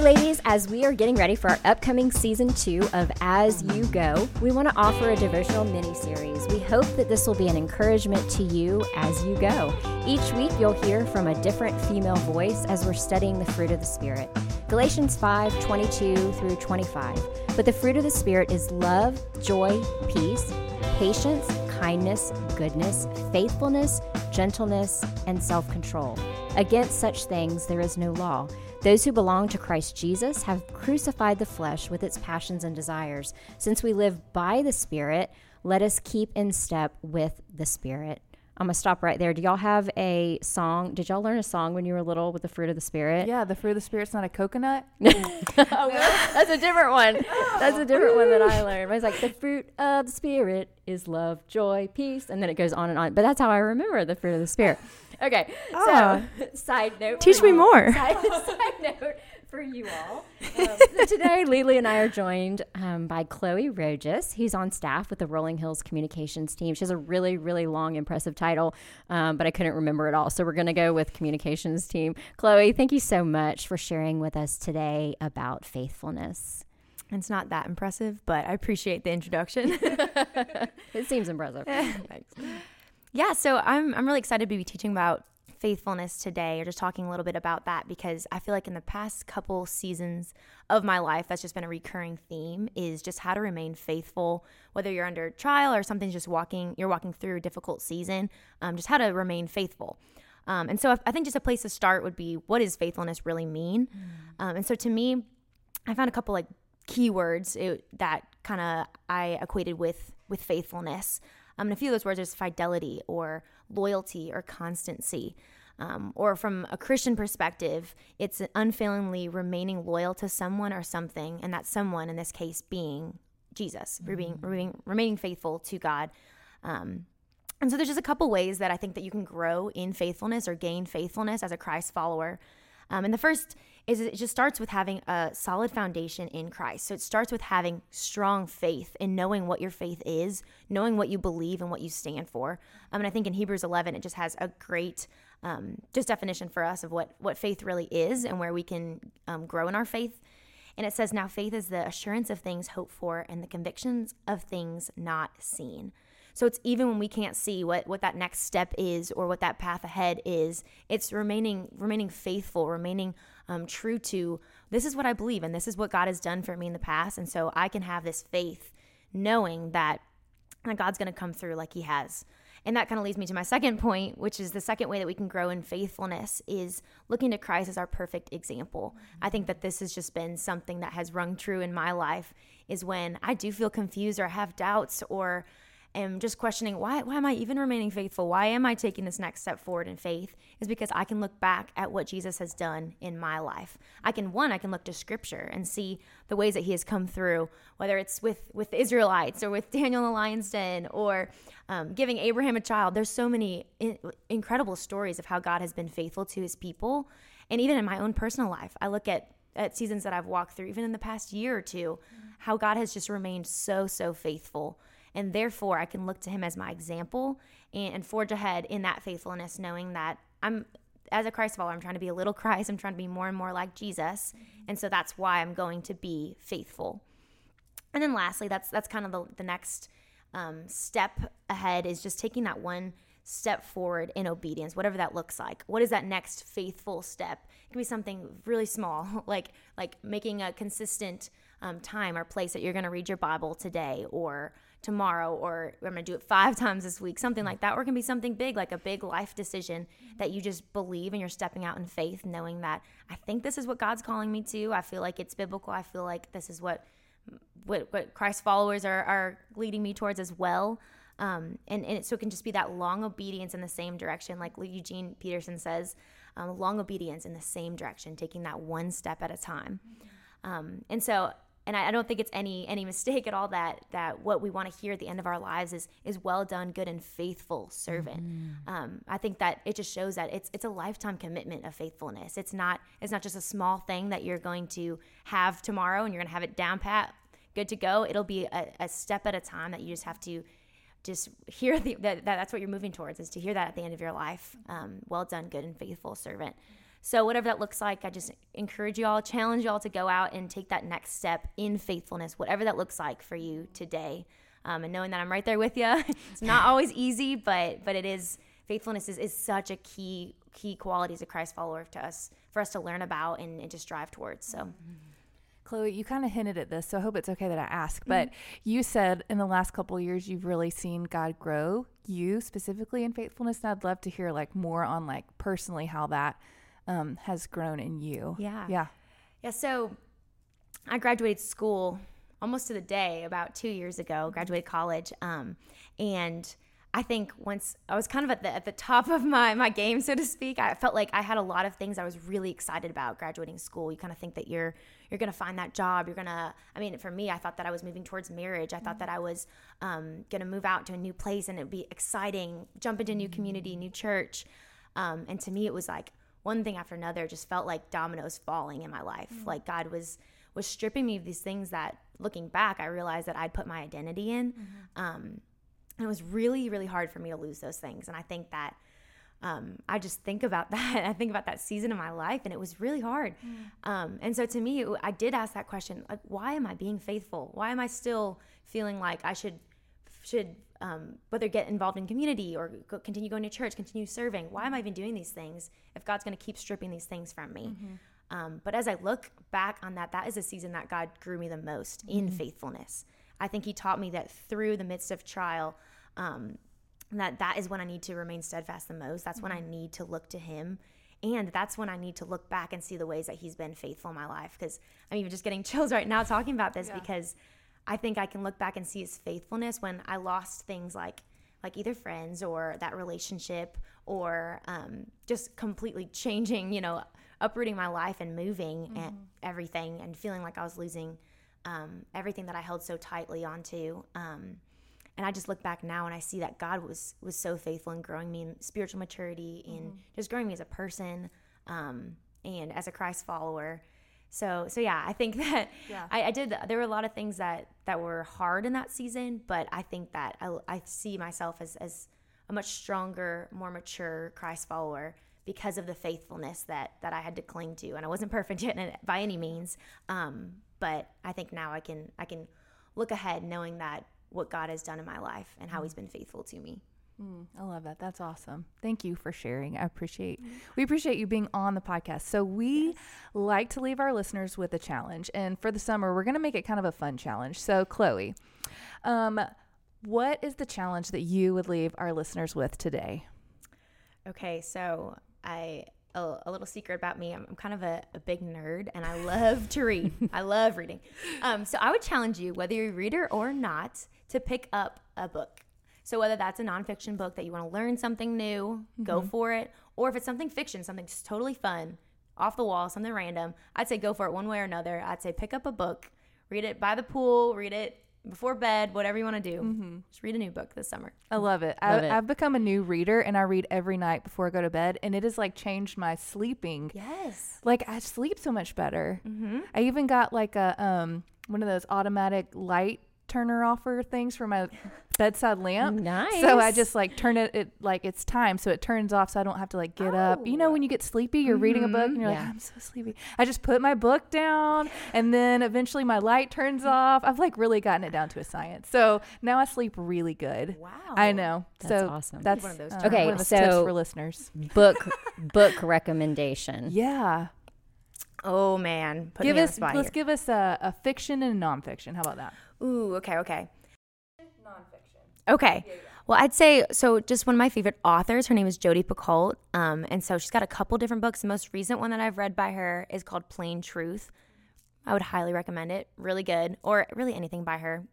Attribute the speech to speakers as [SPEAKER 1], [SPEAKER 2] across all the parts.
[SPEAKER 1] Ladies, as we are getting ready for our upcoming season two of As You Go, we want to offer a devotional mini series. We hope that this will be an encouragement to you as you go. Each week, you'll hear from a different female voice as we're studying the fruit of the Spirit. Galatians 5 22 through 25. But the fruit of the Spirit is love, joy, peace, patience, kindness, goodness, faithfulness, gentleness, and self control. Against such things there is no law. Those who belong to Christ Jesus have crucified the flesh with its passions and desires. Since we live by the Spirit, let us keep in step with the Spirit. I'm gonna stop right there. Do y'all have a song? Did y'all learn a song when you were little with the fruit of the spirit?
[SPEAKER 2] Yeah, the fruit of the spirit's not a coconut.
[SPEAKER 1] Oh, that's a different one. That's a different one that I learned. I was like, the fruit of the spirit is love, joy, peace, and then it goes on and on. But that's how I remember the fruit of the spirit. Okay,
[SPEAKER 3] Oh.
[SPEAKER 1] so side note.
[SPEAKER 3] Teach me
[SPEAKER 1] you-
[SPEAKER 3] more.
[SPEAKER 1] Side, side note for you all. Um, so today, Lele and I are joined um, by Chloe Rojas, who's on staff with the Rolling Hills Communications team. She has a really, really long, impressive title, um, but I couldn't remember it all. So we're going to go with Communications team. Chloe, thank you so much for sharing with us today about faithfulness.
[SPEAKER 3] It's not that impressive, but I appreciate the introduction.
[SPEAKER 1] It seems impressive.
[SPEAKER 3] Thanks. Yeah, so I'm I'm really excited to be teaching about faithfulness today or just talking a little bit about that because I feel like in the past couple seasons of my life that's just been a recurring theme is just how to remain faithful whether you're under trial or something's just walking you're walking through a difficult season um, just how to remain faithful. Um, and so I think just a place to start would be what does faithfulness really mean? Um, and so to me I found a couple like keywords it, that kind of I equated with with faithfulness. Um, and a few of those words is fidelity or loyalty or constancy. Um, or from a Christian perspective, it's unfailingly remaining loyal to someone or something, and that someone in this case being Jesus, being, remaining, remaining faithful to God. Um, and so there's just a couple ways that I think that you can grow in faithfulness or gain faithfulness as a Christ follower. Um, and the first is it just starts with having a solid foundation in Christ. So it starts with having strong faith in knowing what your faith is, knowing what you believe and what you stand for. Um, and I think in Hebrews 11, it just has a great um, just definition for us of what, what faith really is and where we can um, grow in our faith. And it says, Now faith is the assurance of things hoped for and the convictions of things not seen. So it's even when we can't see what what that next step is or what that path ahead is, it's remaining remaining faithful, remaining um, true to this is what I believe and this is what God has done for me in the past, and so I can have this faith, knowing that that God's going to come through like He has. And that kind of leads me to my second point, which is the second way that we can grow in faithfulness is looking to Christ as our perfect example. I think that this has just been something that has rung true in my life is when I do feel confused or have doubts or am just questioning why why am I even remaining faithful? Why am I taking this next step forward in faith? Is because I can look back at what Jesus has done in my life. I can one, I can look to scripture and see the ways that he has come through, whether it's with with Israelites or with Daniel in the lion's den or um, giving Abraham a child. There's so many in, incredible stories of how God has been faithful to his people. And even in my own personal life, I look at at seasons that I've walked through, even in the past year or two, how God has just remained so, so faithful. And therefore, I can look to him as my example and, and forge ahead in that faithfulness, knowing that I'm, as a Christ follower, I'm trying to be a little Christ. I'm trying to be more and more like Jesus. And so that's why I'm going to be faithful. And then lastly, that's that's kind of the, the next um, step ahead is just taking that one step forward in obedience, whatever that looks like. What is that next faithful step? It can be something really small, like like making a consistent um, time or place that you're going to read your Bible today or tomorrow, or I'm going to do it five times this week, something like that. Or it can be something big, like a big life decision that you just believe and you're stepping out in faith, knowing that I think this is what God's calling me to. I feel like it's biblical. I feel like this is what what, what Christ followers are, are leading me towards as well. Um, and, and so it can just be that long obedience in the same direction, like Eugene Peterson says, um, long obedience in the same direction, taking that one step at a time. Um, and so, and I, I don't think it's any any mistake at all that that what we want to hear at the end of our lives is is well done, good and faithful servant. Um, I think that it just shows that it's it's a lifetime commitment of faithfulness. It's not it's not just a small thing that you're going to have tomorrow and you're going to have it down pat, good to go. It'll be a, a step at a time that you just have to just hear the, that, that that's what you're moving towards is to hear that at the end of your life. Um, well done, good and faithful servant. So, whatever that looks like, I just encourage you all, challenge you all to go out and take that next step in faithfulness, whatever that looks like for you today. Um, and knowing that I'm right there with you, it's not always easy, but but it is faithfulness is, is such a key key quality as a Christ follower to us for us to learn about and, and to strive towards. So.
[SPEAKER 2] Chloe, you kind of hinted at this, so I hope it's okay that I ask. But you said in the last couple of years you've really seen God grow you specifically in faithfulness. And I'd love to hear like more on like personally how that um, has grown in you.
[SPEAKER 3] Yeah.
[SPEAKER 2] Yeah.
[SPEAKER 3] Yeah, so I graduated school almost to the day about two years ago, graduated college. Um, and I think once I was kind of at the at the top of my my game, so to speak, I felt like I had a lot of things I was really excited about graduating school. You kind of think that you're you're gonna find that job. You're gonna. I mean, for me, I thought that I was moving towards marriage. I thought that I was um, gonna move out to a new place and it'd be exciting, jump into a new community, new church. Um, and to me, it was like one thing after another. Just felt like dominoes falling in my life. Like God was was stripping me of these things that, looking back, I realized that I'd put my identity in. Um, and it was really, really hard for me to lose those things. And I think that um, I just think about that. I think about that season of my life, and it was really hard. Um, and so to me, it- I did ask that question: like, why am I being faithful? Why am I still feeling like I should should um, whether get involved in community or go, continue going to church, continue serving? Why am I even doing these things if God's going to keep stripping these things from me? Um, but as I look back on that, that is a season that God grew me the most in faithfulness. I think He taught me that through the midst of trial, um, that that is when I need to remain steadfast the most. That's when I need to look to Him. And that's when I need to look back and see the ways that He's been faithful in my life. Because I'm even just getting chills right now talking about this because I think I can look back and see His faithfulness when I lost things like like either friends or that relationship or um, just completely changing, you know, uprooting my life and moving and everything and feeling like I was losing um, everything that I held so tightly onto. Um, and I just look back now and I see that God was was so faithful in growing me in spiritual maturity and just growing me as a person um, and as a Christ follower. So so yeah, I think that
[SPEAKER 2] Yeah.
[SPEAKER 3] I, I did. There were a lot of things that that were hard in that season, but I think that I, I see myself as as a much stronger, more mature Christ follower because of the faithfulness that that I had to cling to, and I wasn't perfect yet by any means. Um, but I think now I can I can look ahead knowing that what God has done in my life and how He's been faithful to me.
[SPEAKER 2] I love that. That's awesome. Thank you for sharing. I appreciate we appreciate you being on the podcast. So we like to leave our listeners with a challenge, and for the summer, we're going to make it kind of a fun challenge. So Chloe, um, what is the challenge that you would leave our listeners with today?
[SPEAKER 3] Okay, so I a, a little secret about me. I'm, I'm kind of a, a big nerd, and I love to read. I love reading. Um, so I would challenge you, whether you're a reader or not, to pick up a book. So whether that's a nonfiction book that you want to learn something new, go for it, or if it's something fiction, something just totally fun, off the wall, something random, I'd say go for it one way or another. I'd say pick up a book, read it by the pool, read it before bed, whatever you want to do. Just read a new book this summer.
[SPEAKER 2] I love it.
[SPEAKER 1] Love
[SPEAKER 2] I,
[SPEAKER 1] it.
[SPEAKER 2] I've become a new reader, and I read every night before I go to bed, and it has like changed my sleeping.
[SPEAKER 3] Yes.
[SPEAKER 2] Like I sleep so much better.
[SPEAKER 3] Mm-hmm.
[SPEAKER 2] I even got like a um one of those automatic light turner offer things for my bedside lamp.
[SPEAKER 1] Nice.
[SPEAKER 2] So I just like turn it, it like it's time, so it turns off, so I don't have to like get up. You know,
[SPEAKER 3] Oh.
[SPEAKER 2] when you get sleepy, you're reading a book and you're
[SPEAKER 1] Yeah.
[SPEAKER 2] like, I'm so sleepy. I just put my book down, and then eventually my light turns off. I've like really gotten it down to a science. So now I sleep really good.
[SPEAKER 3] Wow.
[SPEAKER 2] I know.
[SPEAKER 1] That's
[SPEAKER 2] so
[SPEAKER 1] awesome.
[SPEAKER 2] That's
[SPEAKER 3] One of those
[SPEAKER 2] uh,
[SPEAKER 1] Okay,
[SPEAKER 2] of those tips
[SPEAKER 1] so-
[SPEAKER 2] for listeners.
[SPEAKER 1] book book recommendation.
[SPEAKER 2] Yeah,
[SPEAKER 3] Oh man, put
[SPEAKER 2] give
[SPEAKER 3] me on the
[SPEAKER 2] us
[SPEAKER 3] spot
[SPEAKER 2] let's
[SPEAKER 3] here.
[SPEAKER 2] give us a, a fiction and a nonfiction. How about that?
[SPEAKER 3] Ooh, okay, okay. Nonfiction. Okay. Well, I'd say so. Just one of my favorite authors. Her name is Jodi Picoult, um, and so she's got a couple different books. The most recent one that I've read by her is called Plain Truth. I would highly recommend it. Really good, or really anything by her.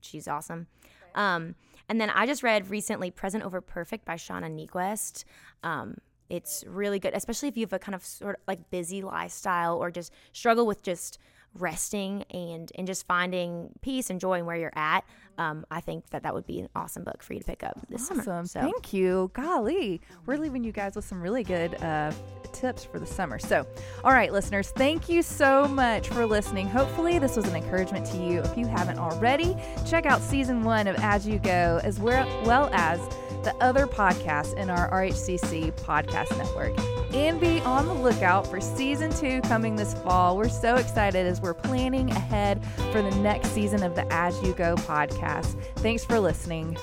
[SPEAKER 3] She's awesome. Um, and then I just read recently "Present Over Perfect" by Shauna Niequist. Um, it's really good, especially if you have a kind of sort of like busy lifestyle or just struggle with just resting and and just finding peace and joy in where you're at. Um, I think that that would be an awesome book for you to pick up this
[SPEAKER 2] Awesome.
[SPEAKER 3] summer. So
[SPEAKER 2] Thank you. Golly, we're leaving you guys with some really good uh, tips for the summer. So, all right, listeners, thank you so much for listening. Hopefully, this was an encouragement to you. If you haven't already, check out season one of As You Go, as well, well as the other podcasts in our RHCC podcast network. And be on the lookout for season two coming this fall. We're so excited as we're planning ahead for the next season of the As You Go podcast. Thanks for listening.